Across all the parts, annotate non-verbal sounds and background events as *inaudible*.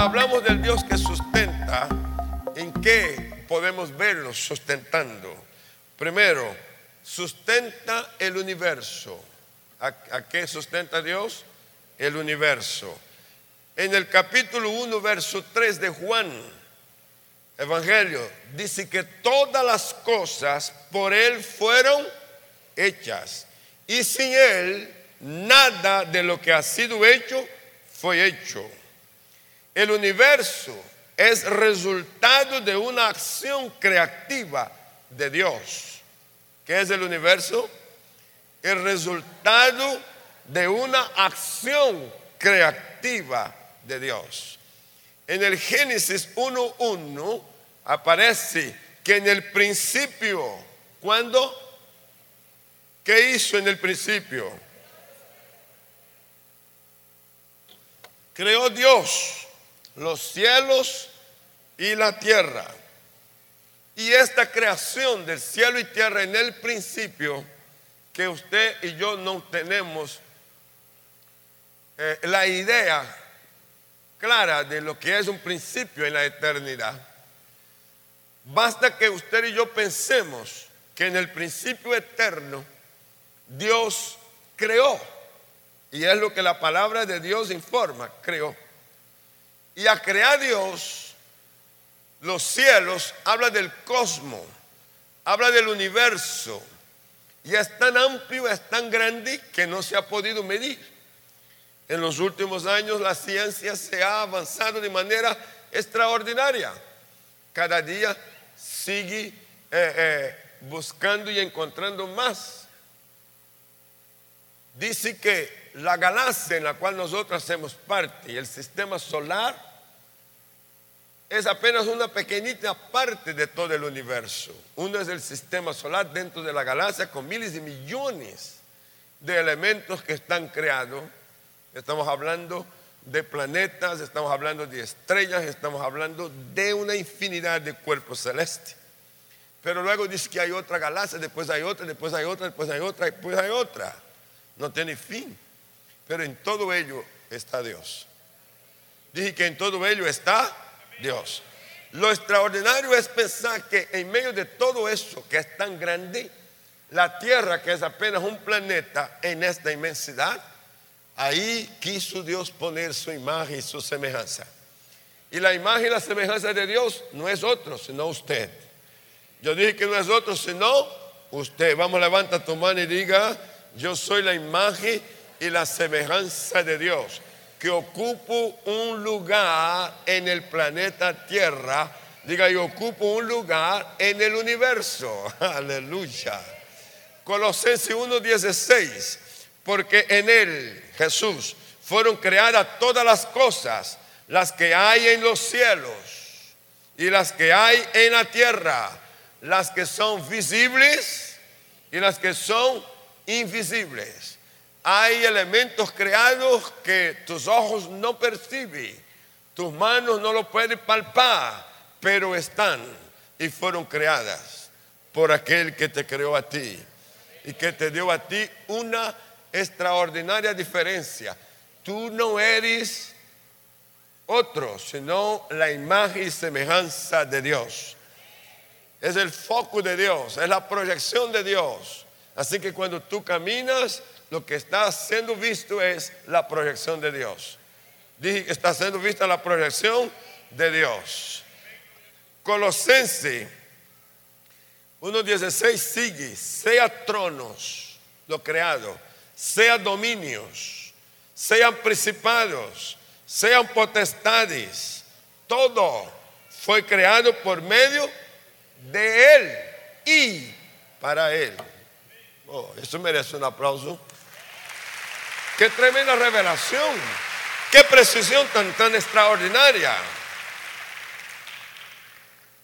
Hablamos del Dios que sustenta, ¿en qué podemos verlo sustentando? Primero, sustenta el universo. ¿A, qué sustenta Dios? El universo. En el capítulo 1, verso 3 de Juan, Evangelio, dice que todas las cosas por Él fueron hechas. Y sin Él, nada de lo que ha sido hecho fue hecho. El universo es resultado de una acción creativa de Dios. ¿Qué es el universo? El resultado de una acción creativa de Dios. En el Génesis 1.1 aparece que en el principio, ¿cuándo? ¿Qué hizo en el principio? Creó Dios los cielos y la tierra. Y esta creación del cielo y tierra en el principio, que usted y yo no tenemos eh, la idea clara de lo que es un principio en la eternidad, basta que usted y yo pensemos que en el principio eterno Dios creó. Y es lo que la palabra de Dios informa, creó. Y a crear Dios, los cielos, habla del cosmos, habla del universo. Y es tan amplio, es tan grande que no se ha podido medir. En los últimos años la ciencia se ha avanzado de manera extraordinaria. Cada día sigue eh, eh, buscando y encontrando más. Dice que la galaxia en la cual nosotros hacemos parte, el sistema solar, es apenas una pequeñita parte de todo el universo. Uno es el sistema solar dentro de la galaxia con miles y millones de elementos que están creados. Estamos hablando de planetas, estamos hablando de estrellas, estamos hablando de una infinidad de cuerpos celestes. Pero luego dice que hay otra galaxia, después hay otra, después hay otra, después hay otra, después hay otra. No tiene fin. Pero en todo ello está Dios. Dije que en todo ello está Dios. Lo extraordinario es pensar que en medio de todo eso que es tan grande, la Tierra, que es apenas un planeta en esta inmensidad, ahí quiso Dios poner su imagen y su semejanza. Y la imagen y la semejanza de Dios no es otro, sino usted. Yo dije que no es otro, sino usted. Vamos, levanta tu mano y diga, yo soy la imagen y la semejanza de Dios que ocupo un lugar en el planeta Tierra. Diga, yo ocupo un lugar en el universo. *laughs* Aleluya. Colosenses 1.16. Porque en él, Jesús, fueron creadas todas las cosas, las que hay en los cielos y las que hay en la tierra, las que son visibles y las que son invisibles hay elementos creados que tus ojos no perciben, tus manos no lo pueden palpar, pero están y fueron creadas por aquel que te creó a ti y que te dio a ti una extraordinaria diferencia. Tú no eres otro, sino la imagen y semejanza de Dios. Es el foco de Dios, es la proyección de Dios. Así que cuando tú caminas, lo que está siendo visto es la proyección de Dios. Dije que está siendo vista la proyección de Dios. Colosense 1.16 sigue, sea tronos, lo creado, sea dominios, sean principados, sean potestades, todo fue creado por medio de Él y para Él. Oh, eso merece un aplauso. Qué tremenda revelación. Qué precisión tan, tan extraordinaria.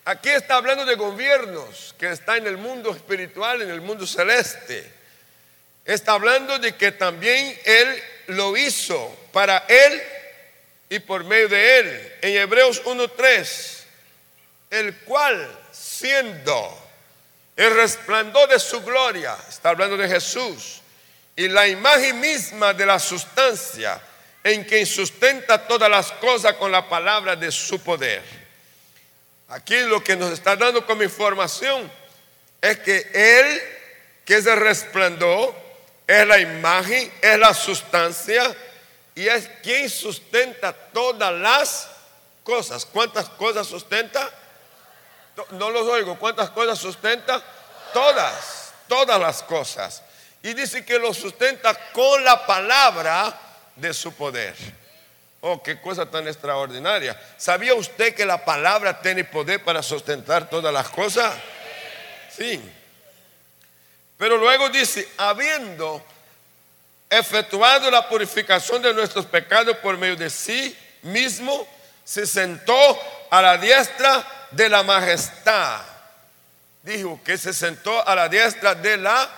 Aquí está hablando de gobiernos que está en el mundo espiritual, en el mundo celeste. Está hablando de que también Él lo hizo para Él y por medio de Él. En Hebreos 1.3, el cual siendo el resplandor de su gloria, está hablando de Jesús, y la imagen misma de la sustancia, en quien sustenta todas las cosas con la palabra de su poder. Aquí lo que nos está dando como información es que Él, que es el resplandor, es la imagen, es la sustancia y es quien sustenta todas las cosas. ¿Cuántas cosas sustenta? No los oigo. ¿Cuántas cosas sustenta? Todas, todas las cosas. Y dice que lo sustenta con la palabra de su poder. Oh, qué cosa tan extraordinaria. ¿Sabía usted que la palabra tiene poder para sustentar todas las cosas? Sí. Pero luego dice, habiendo efectuado la purificación de nuestros pecados por medio de sí mismo, se sentó a la diestra de la majestad. Dijo que se sentó a la diestra de la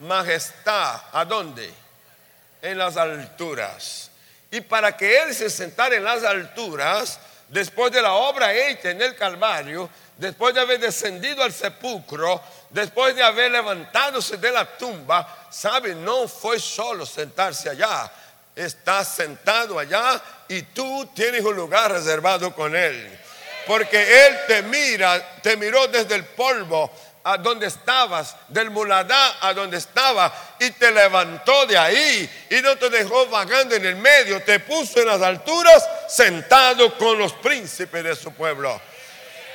majestad. ¿A dónde? En las alturas. Y para que Él se sentara en las alturas, después de la obra hecha en el Calvario, después de haber descendido al sepulcro, después de haber levantadose de la tumba, sabe, no fue solo sentarse allá, está sentado allá y tú tienes un lugar reservado con Él. Porque Él te mira, te miró desde el polvo a donde estabas, del muladá a donde estaba, y te levantó de ahí y no te dejó vagando en el medio, te puso en las alturas sentado con los príncipes de su pueblo.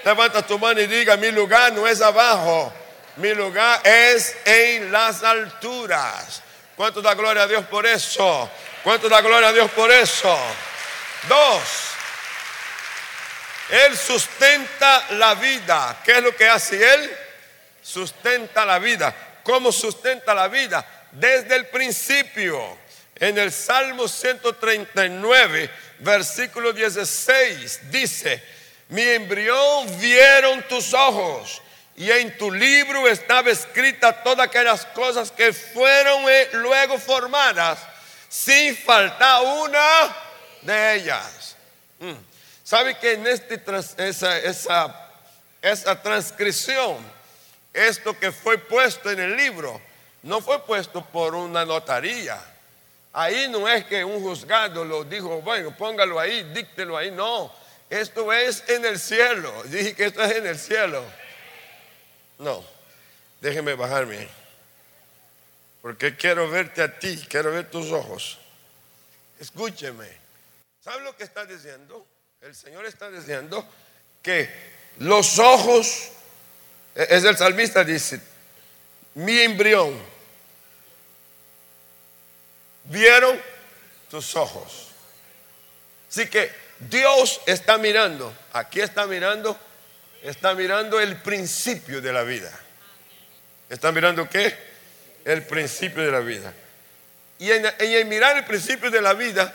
Levanta tu mano y diga, mi lugar no es abajo, mi lugar es en las alturas. ¿Cuánto da gloria a Dios por eso? ¿Cuánto da gloria a Dios por eso? Dos, Él sustenta la vida. ¿Qué es lo que hace Él? sustenta la vida. ¿Cómo sustenta la vida? Desde el principio. En el Salmo 139, versículo 16, dice, mi embrión vieron tus ojos y en tu libro estaba escrita todas aquellas cosas que fueron eh, luego formadas, sin faltar una de ellas. Mm. ¿Sabe que en este, esa, transcripción esto que fue puesto en el libro no fue puesto por una notaría. Ahí no es que un juzgado lo dijo, bueno, póngalo ahí, díctelo ahí. No, esto es en el cielo. Dije que esto es en el cielo. No, déjeme bajarme. Porque quiero verte a ti, quiero ver tus ojos. Escúcheme. ¿Sabe lo que está diciendo? El Señor está diciendo que los ojos es el salmista, dice, mi embrión, vieron tus ojos. Así que Dios está mirando, aquí está mirando, está mirando el principio de la vida. ¿Está mirando qué? El principio de la vida. Y en, en mirar el principio de la vida,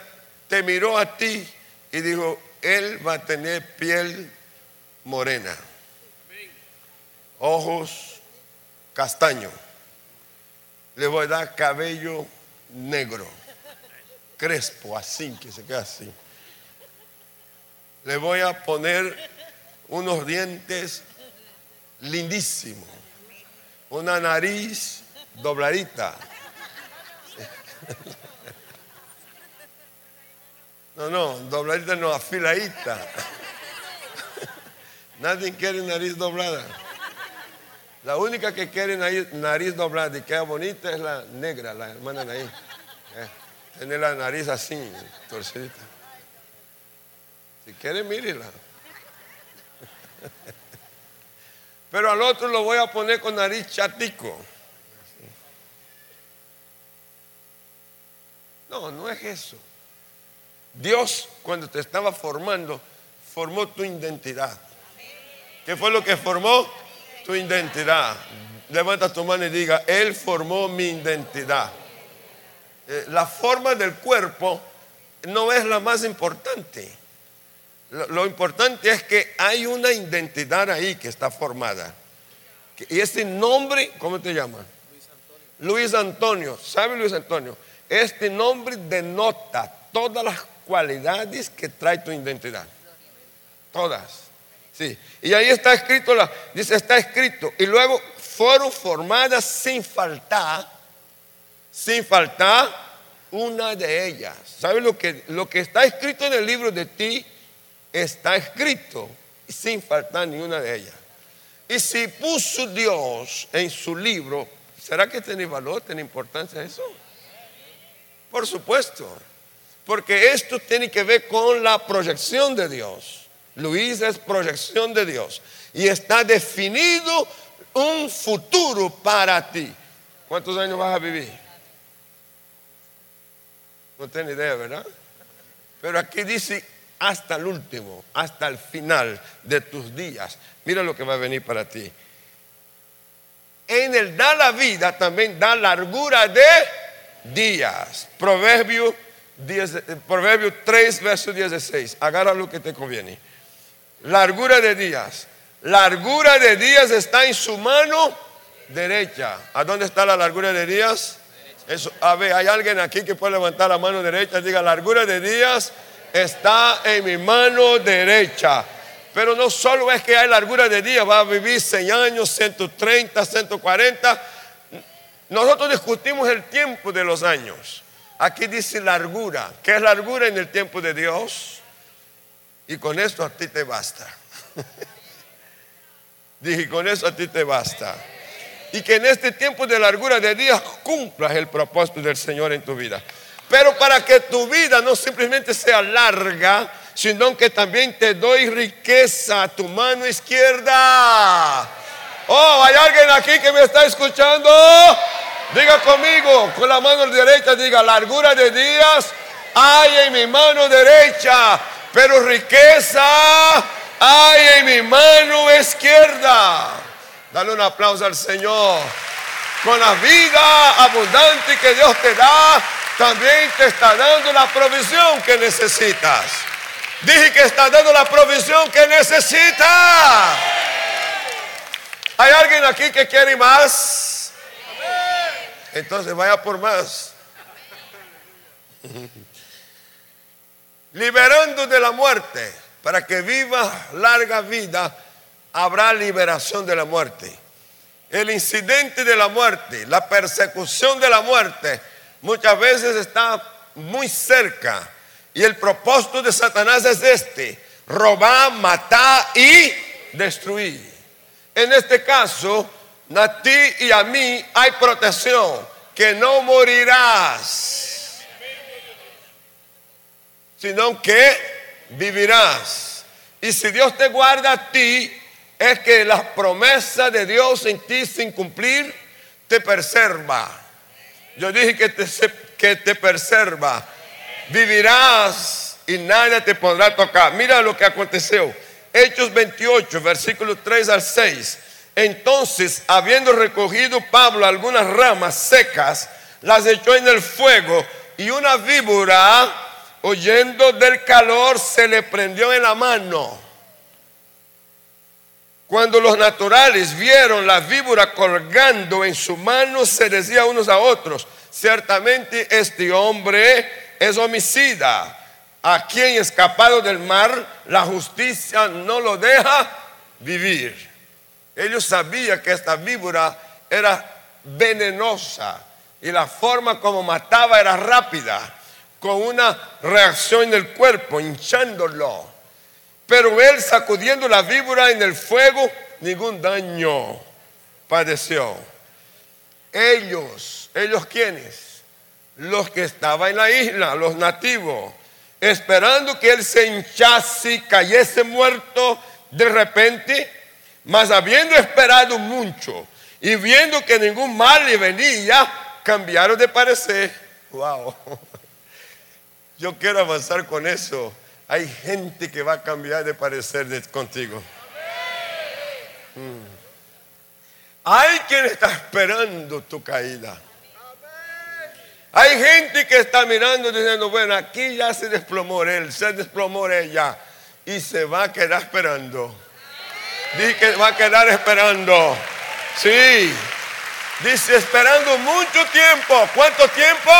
te miró a ti y dijo, Él va a tener piel morena ojos castaño. Le voy a dar cabello negro, crespo, así, que se queda así. Le voy a poner unos dientes lindísimos, una nariz dobladita. No, no, dobladita no, afiladita. Nadie quiere nariz doblada. La única que quiere nariz, doblada y queda bonita es la negra, la hermana ahí. Eh, tiene la nariz así, torcidita. Si quiere, mírela. Pero al otro lo voy a poner con nariz chatico. No, no es eso. Dios, cuando te estaba formando, formó tu identidad. ¿Qué fue lo que formó? tu identidad. Levanta tu mano y diga, Él formó mi identidad. Eh, la forma del cuerpo no es la más importante. Lo, importante es que hay una identidad ahí que está formada. Y este nombre, ¿cómo te llamas? Luis Antonio. ¿Sabe Luis Antonio? Este nombre denota todas las cualidades que trae tu identidad. Todas. Sí. Y ahí está escrito, la, dice, está escrito. Y luego fueron formadas sin faltar, sin faltar una de ellas. ¿Sabes lo que, lo que está escrito en el libro de ti? Está escrito sin faltar ninguna de ellas. Y si puso Dios en su libro, ¿será que tiene valor, tiene importancia eso? Por supuesto, porque esto tiene que ver con la proyección de Dios. Luis es proyección de Dios y está definido un futuro para ti. ¿Cuántos años vas a vivir? No tengo idea, ¿verdad? Pero aquí dice hasta el último, hasta el final de tus días. Mira lo que va a venir para ti. En el da la vida también da largura de días. Proverbio, 10, Proverbio 3, verso 16. Agarra lo que te conviene. Largura de días. Largura de días está en su mano derecha. ¿A dónde está la largura de días? Eso, a ver, hay alguien aquí que puede levantar la mano derecha y diga, largura de días está en mi mano derecha. Pero no solo es que hay largura de días, va a vivir 100 años, 130, 140. Nosotros discutimos el tiempo de los años. Aquí dice largura. ¿Qué es largura en el tiempo de Dios? Y con eso a ti te basta. *laughs* Dije, con eso a ti te basta. Y que en este tiempo de largura de días cumplas el propósito del Señor en tu vida. Pero para que tu vida no simplemente sea larga, sino que también te doy riqueza a tu mano izquierda. Oh, hay alguien aquí que me está escuchando. Diga conmigo, con la mano derecha, diga, largura de días hay en mi mano derecha, pero riqueza hay en mi mano izquierda. Dale un aplauso al Señor. Con la vida abundante que Dios te da, también te está dando la provisión que necesitas. Dije que está dando la provisión que necesita. ¿Hay alguien aquí que quiere más? Entonces vaya por más. Liberando de la muerte, para que viva larga vida, habrá liberación de la muerte. El incidente de la muerte, la persecución de la muerte, muchas veces está muy cerca. Y el propósito de Satanás es este, robar, matar y destruir. En este caso, a ti y a mí hay protección, que no morirás, sino que vivirás. Y si Dios te guarda a ti, es que las promesas de Dios en ti sin cumplir te preserva. Yo dije que te, que te preserva. Vivirás y nadie te podrá tocar. Mira lo que aconteció. Hechos 28, versículos 3 al 6. Entonces, habiendo recogido Pablo algunas ramas secas, las echó en el fuego y una víbora, oyendo del calor, se le prendió en la mano. Cuando los naturales vieron la víbora colgando en su mano, se decía unos a otros, ciertamente este hombre es homicida, a quien escapado del mar, la justicia no lo deja vivir. Ellos sabían que esta víbora era venenosa y la forma como mataba era rápida, con una reacción en el cuerpo, hinchándolo. Pero él sacudiendo la víbora en el fuego, ningún daño padeció. Ellos, ellos quienes, los que estaban en la isla, los nativos, esperando que él se hinchase y cayese muerto de repente, mas habiendo esperado mucho y viendo que ningún mal le venía, cambiaron de parecer. Wow. *laughs* Yo quiero avanzar con eso hay gente que va a cambiar de parecer contigo. Mm. Hay quien está esperando tu caída. Hay gente que está mirando diciendo, bueno, aquí ya se desplomó él, se desplomó ella y se va a quedar esperando. Dice que va a quedar esperando. Sí. Dice esperando mucho tiempo. ¿Cuánto tiempo?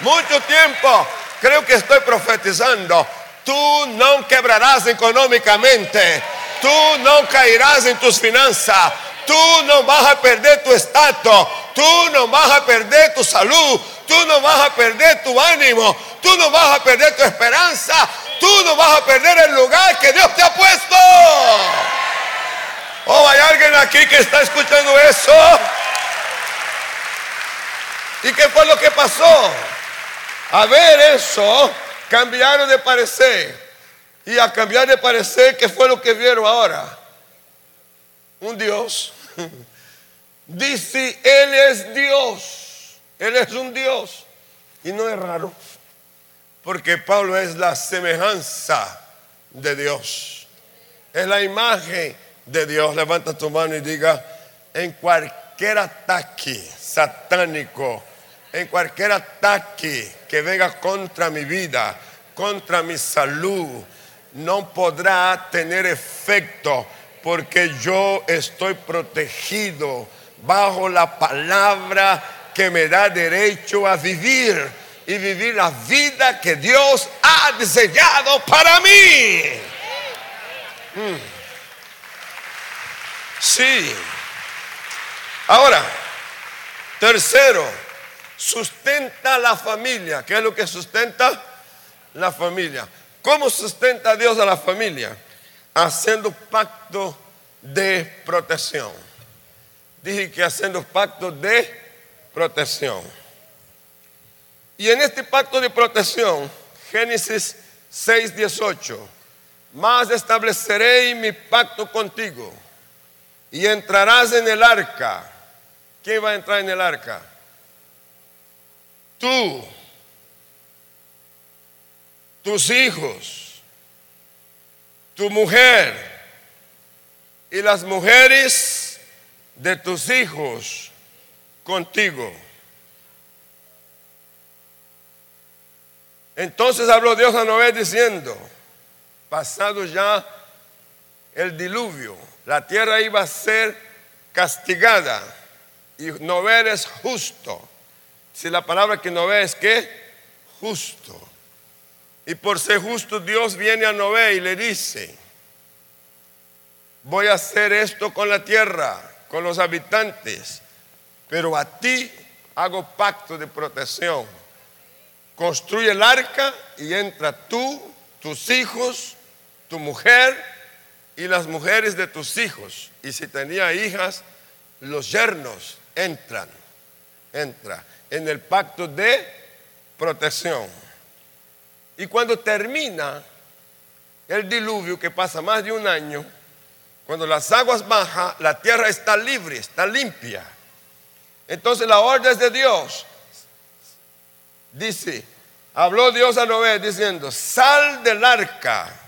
Mucho tiempo. Creo que estoy profetizando. Tú no quebrarás económicamente. Tú no caerás en tus finanzas. Tú no vas a perder tu estatus. Tú no vas a perder tu salud. tú no vas a perder tu ánimo, tú no vas a perder tu esperanza, tú no vas a perder el lugar que Dios te ha puesto. ¿O oh, hay alguien aquí que está escuchando eso? ¿Y qué fue lo que pasó? A ver eso, cambiaron de parecer. Y a cambiar de parecer, ¿qué fue lo que vieron ahora? Un Dios. *laughs* Dice, Él es Dios. Él es un Dios. Y no es raro. Porque Pablo es la semejanza de Dios. Es la imagen de Dios. Levanta tu mano y diga, en cualquier ataque satánico, en cualquier ataque que venga contra mi vida, contra mi salud, no podrá tener efecto porque yo estoy protegido bajo la palabra que me da derecho a vivir y vivir la vida que Dios ha diseñado para mí. Mm. Sí. Ahora, tercero, sustenta la familia. ¿Qué es lo que sustenta? La familia. ¿Cómo sustenta Dios a la familia? Haciendo pacto de protección. Dije que haciendo pacto de protección. Y en este pacto de protección, Génesis 6, 18, más estableceré mi pacto contigo y entrarás en el arca. ¿Quién va a entrar en el arca? Tú, tus hijos, tu mujer y las mujeres de tus hijos contigo. Entonces habló Dios a Noé diciendo, pasado ya el diluvio, la tierra iba a ser castigada y Noé es justo. Si la palabra que Noé es que justo. Y por ser justo Dios viene a Noé y le dice, voy a hacer esto con la tierra, con los habitantes, pero a ti hago pacto de protección construye el arca y entra tú, tus hijos, tu mujer y las mujeres de tus hijos. Y si tenía hijas, los yernos entran, entra en el pacto de protección. Y cuando termina el diluvio, que pasa más de un año, cuando las aguas bajan, la tierra está libre, está limpia. Entonces la orden de Dios dice, habló Dios a Noé diciendo, sal del arca,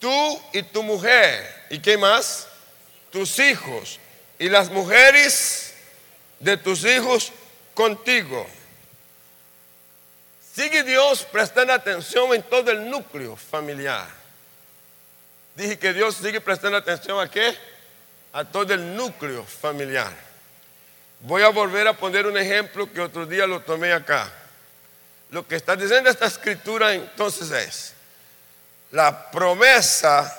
tú y tu mujer, ¿y qué más? Tus hijos y las mujeres de tus hijos contigo. Sigue Dios prestando atención en todo el núcleo familiar. Dije que Dios sigue prestando atención a qué? A todo el núcleo familiar. Voy a volver a poner un ejemplo que otro día lo tomé acá. Lo que está diciendo esta escritura entonces es, la promesa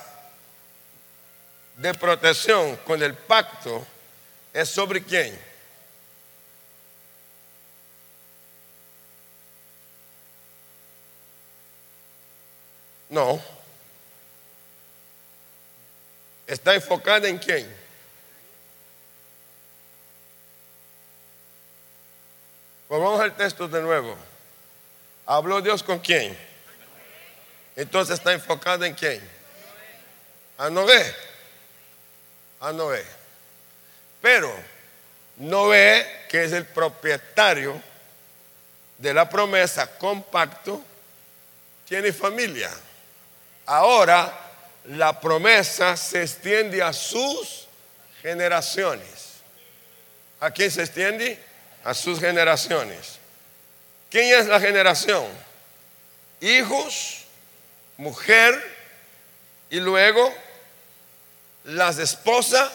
de protección con el pacto es sobre quién? No. Está enfocada en quién? Volvamos al texto de nuevo. ¿Habló Dios con quién? Entonces está enfocado en quién? A Noé. A Noé. Pero Noé, que es el propietario de la promesa compacto, tiene familia. Ahora la promesa se extiende a sus generaciones. ¿A quién se extiende? a sus generaciones. ¿Quién es la generación? Hijos, mujer y luego las esposas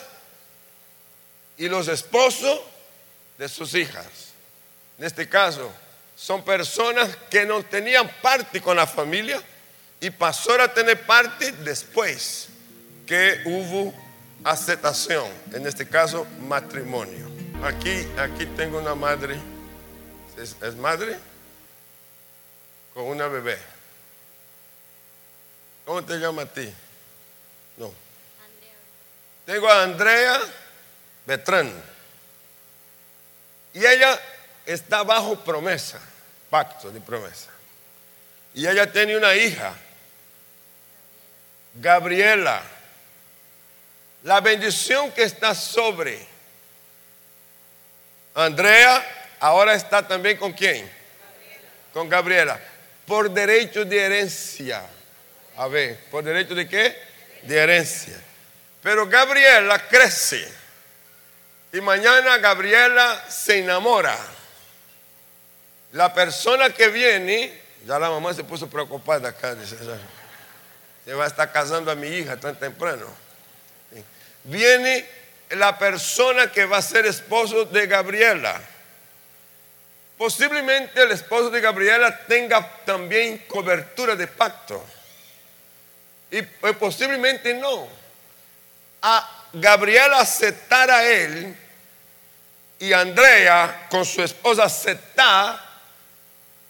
y los esposos de sus hijas. En este caso, son personas que no tenían parte con la familia y pasó a tener parte después que hubo aceptación, en este caso matrimonio. Aquí, aquí tengo una madre, es, madre con una bebé. ¿Cómo te llama a ti? No. Tengo a Andrea Betrán. Y ella está bajo promesa, pacto de promesa. Y ella tiene una hija, Gabriela. La bendición que está sobre Andrea ahora está también con quién? Con Gabriela. Por derecho de herencia. A ver, ¿por derecho de qué? De herencia. Pero Gabriela crece. Y mañana Gabriela se enamora. La persona que viene, ya la mamá se puso preocupada acá, dice, se va a estar casando a mi hija tan temprano. Viene la persona que va a ser esposo de Gabriela. Posiblemente el esposo de Gabriela tenga también cobertura de pacto. Y pues, posiblemente no. A Gabriela aceptar a él y Andrea con su esposa aceptar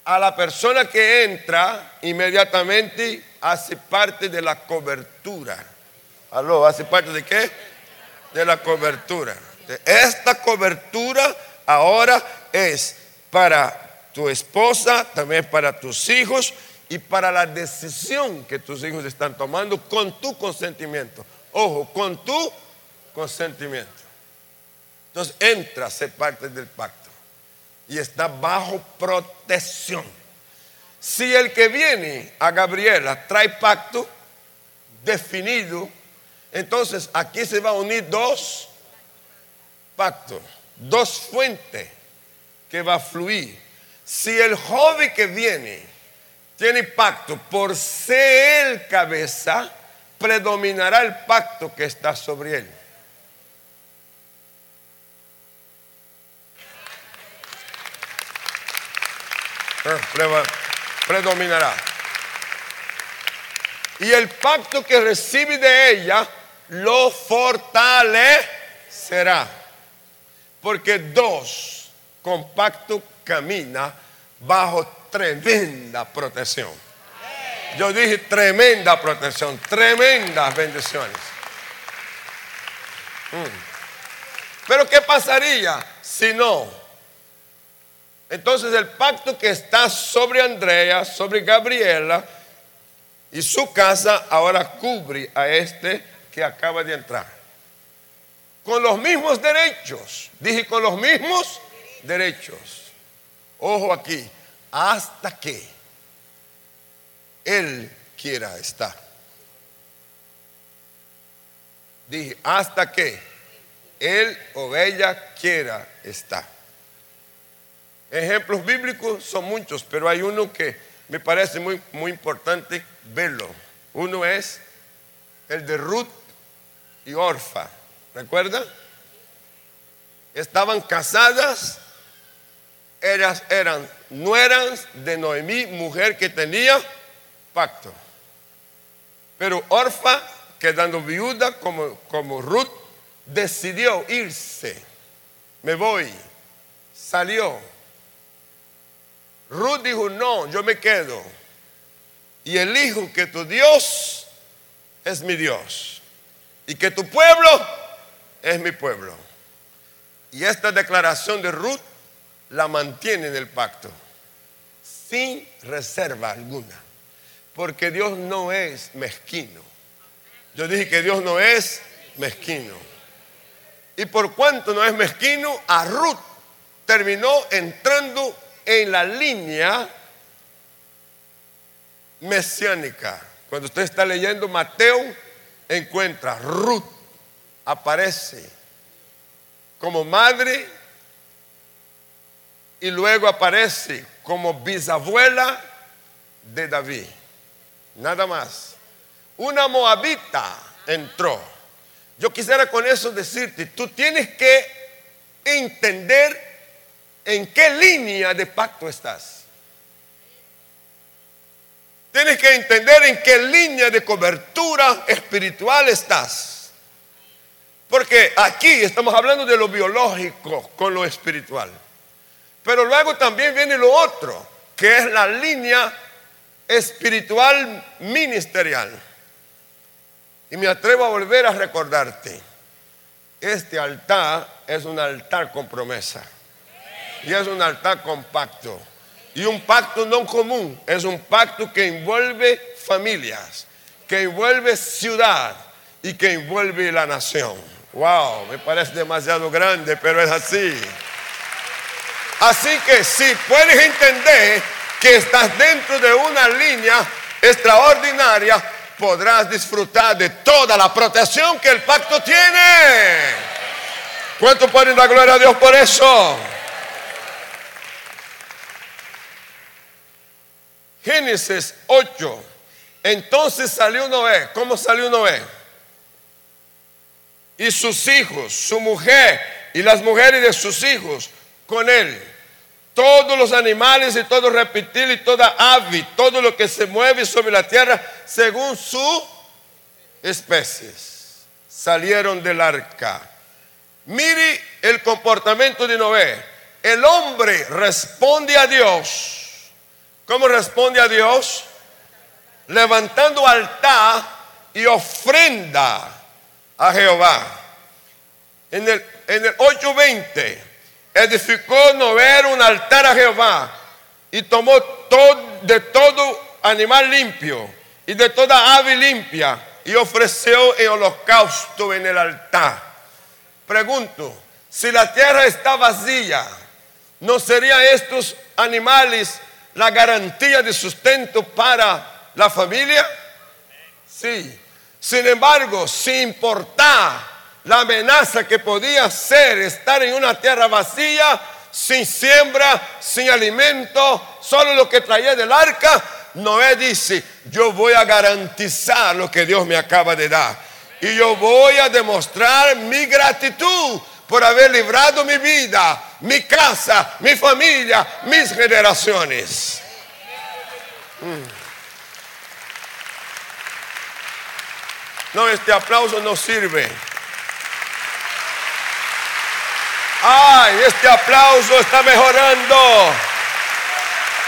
a la persona que entra inmediatamente hace parte de la cobertura. ¿Aló? ¿Hace parte de qué? De la cobertura. Esta cobertura ahora es para tu esposa, también para tus hijos y para la decisión que tus hijos están tomando con tu consentimiento. Ojo, con tu consentimiento. Entonces entra a ser parte del pacto y está bajo protección. Si el que viene a Gabriela trae pacto definido, entonces aquí se va a unir dos pactos, dos fuentes que va a fluir. Si el joven que viene tiene pacto por ser el cabeza, predominará el pacto que está sobre él. Eh, predominará. Y el pacto que recibe de ella lo fortalecerá. Porque dos compacto camina bajo tremenda protección. Yo dije tremenda protección, tremendas bendiciones. Mm. Pero ¿qué pasaría si no? Entonces el pacto que está sobre Andrea, sobre Gabriela y su casa, ahora cubre a este que acaba de entrar. Con los mismos derechos. Dije con los mismos derechos. Ojo aquí, hasta que Él quiera estar. Dije, hasta que Él o ella quiera estar. Ejemplos bíblicos son muchos, pero hay uno que me parece muy, muy importante verlo. Uno es el de Ruth y Orfa. ¿Recuerda? Estaban casadas eran, eran nueras de Noemí, mujer que tenía pacto. Pero Orfa, quedando viuda como, como Ruth, decidió irse. Me voy. Salió. Ruth dijo, no, yo me quedo. Y elijo que tu Dios es mi Dios. Y que tu pueblo es mi pueblo. Y esta declaración de Ruth la mantiene en el pacto, sin reserva alguna, porque Dios no es mezquino. Yo dije que Dios no es mezquino. Y por cuanto no es mezquino, a Ruth terminó entrando en la línea mesiánica. Cuando usted está leyendo Mateo, encuentra Ruth, aparece como madre y luego aparece como bisabuela de David. Nada más. Una moabita entró. Yo quisiera con eso decirte, tú tienes que entender en qué línea de pacto estás. Tienes que entender en qué línea de cobertura espiritual estás. Porque aquí estamos hablando de lo biológico con lo espiritual. Pero luego también viene lo otro, que es la línea espiritual ministerial. Y me atrevo a volver a recordarte, este altar es un altar con promesa. Y es un altar compacto. Y un pacto no común, es un pacto que envuelve familias, que envuelve ciudad y que envuelve la nación. Wow, me parece demasiado grande, pero es así. Así que si puedes entender que estás dentro de una línea extraordinaria, podrás disfrutar de toda la protección que el pacto tiene. ¿Cuánto pueden dar gloria a Dios por eso? Génesis 8. Entonces salió Noé. ¿Cómo salió Noé? Y sus hijos, su mujer y las mujeres de sus hijos con él. Todos los animales y todo reptil y toda ave, todo lo que se mueve sobre la tierra según su especies, salieron del arca. Mire el comportamiento de Noé. El hombre responde a Dios ¿Cómo responde a Dios? Levantando altar y ofrenda a Jehová. En el, en el 820 edificó Noé un altar a Jehová y tomó todo, de todo animal limpio y de toda ave limpia y ofreció el holocausto en el altar. Pregunto, si la tierra está vacía, ¿no serían estos animales la garantía de sustento para la familia? Sí. Sin embargo, sin importar la amenaza que podía ser estar en una tierra vacía, sin siembra, sin alimento, solo lo que traía del arca, Noé dice, yo voy a garantizar lo que Dios me acaba de dar. Y yo voy a demostrar mi gratitud por haber librado mi vida, mi casa, mi familia, mis generaciones. Mm. No, este aplauso no sirve. Ay, este aplauso está mejorando.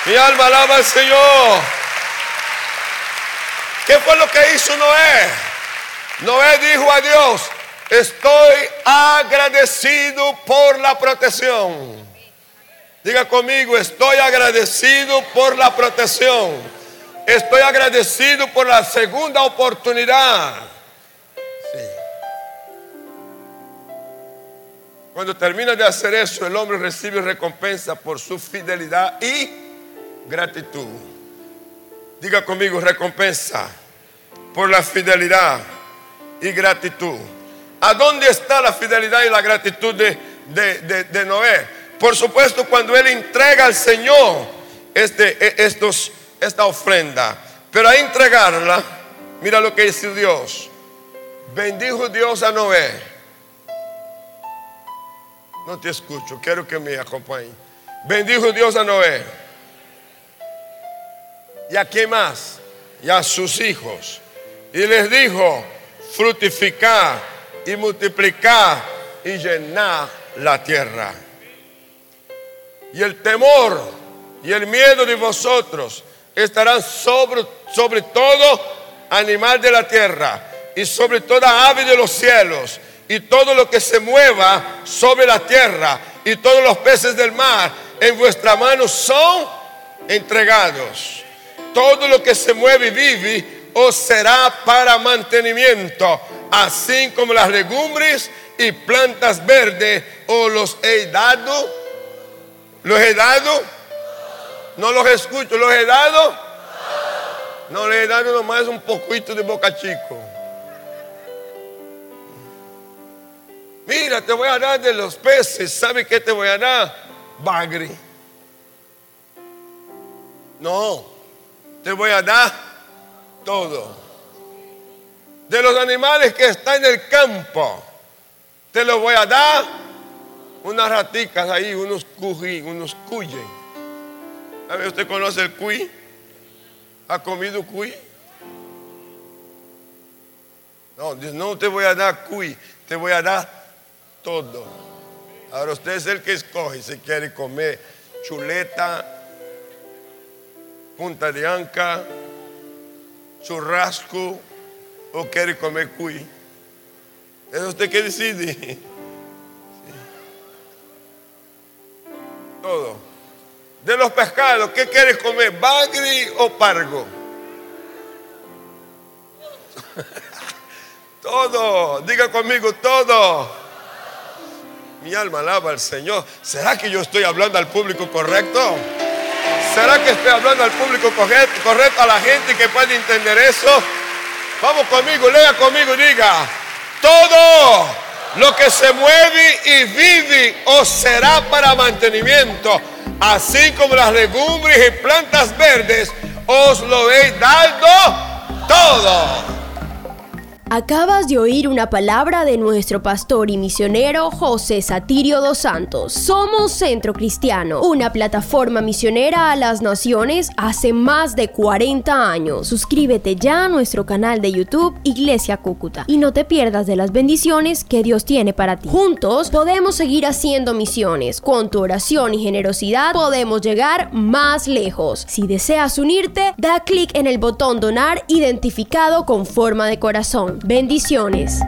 Mi alma alaba al Señor. ¿Qué fue lo que hizo Noé? Noé dijo a Dios, Estoy agradecido por la protección. Diga conmigo, estoy agradecido por la protección. Estoy agradecido por la segunda oportunidad. Cuando termina de hacer eso, el hombre recibe recompensa por su fidelidad y gratitud. Diga conmigo, recompensa por la fidelidad y gratitud. ¿A dónde está la fidelidad y la gratitud de, Noé? Por supuesto, cuando él entrega al Señor este, e, estos, esta ofrenda. Pero a entregarla, mira lo que dice Dios. Bendijo Dios a Noé. No te escucho, quiero que me acompañe. Bendijo Dios a Noé. ¿Y a quién más? Y a sus hijos. Y les dijo, frutificar y multiplicar y llenar la tierra. Y el temor y el miedo de vosotros estarán sobre, sobre todo animal de la tierra y sobre toda ave de los cielos y todo lo que se mueva sobre la tierra y todos los peces del mar en vuestra mano son entregados. Todo lo que se mueve y vive os será para mantenimiento así como las legumbres y plantas verdes, o los he dado. ¿Los he dado? No los escucho, ¿los he dado? No les he dado nomás un poquito de boca chico. Mira, te voy a dar de los peces. ¿Sabe qué te voy a dar? Bagre. No, te voy a dar todo de los animales que están en el campo. Te los voy a dar unas raticas ahí, unos cují, unos cuyen. A ver, ¿usted conoce el cuy? ¿Ha comido cuy? No, no te voy a dar cuy, te voy a dar todo. Ahora usted es el que escoge si quiere comer chuleta, punta de anca, churrasco o quiere comer cuy. Es usted que decide. *laughs* Todo. De los pescados, ¿qué quieres comer? ¿Bagri o pargo? *laughs* todo. Diga conmigo todo. Mi alma alaba al Señor. ¿Será que yo estoy hablando al público correcto? ¿Será que estoy hablando al público correcto, a la gente que puede entender eso? Vamos conmigo, lea conmigo y diga, todo lo que se mueve y vive os será para mantenimiento, así como las legumbres y plantas verdes os lo he dado todo. Acabas de oír una palabra de nuestro pastor y misionero José Satirio dos Santos. Somos Centro Cristiano, una plataforma misionera a las naciones hace más de 40 años. Suscríbete ya a nuestro canal de YouTube Iglesia Cúcuta y no te pierdas de las bendiciones que Dios tiene para ti. Juntos podemos seguir haciendo misiones. Con tu oración y generosidad podemos llegar más lejos. Si deseas unirte, da clic en el botón donar identificado con forma de corazón. Bendiciones.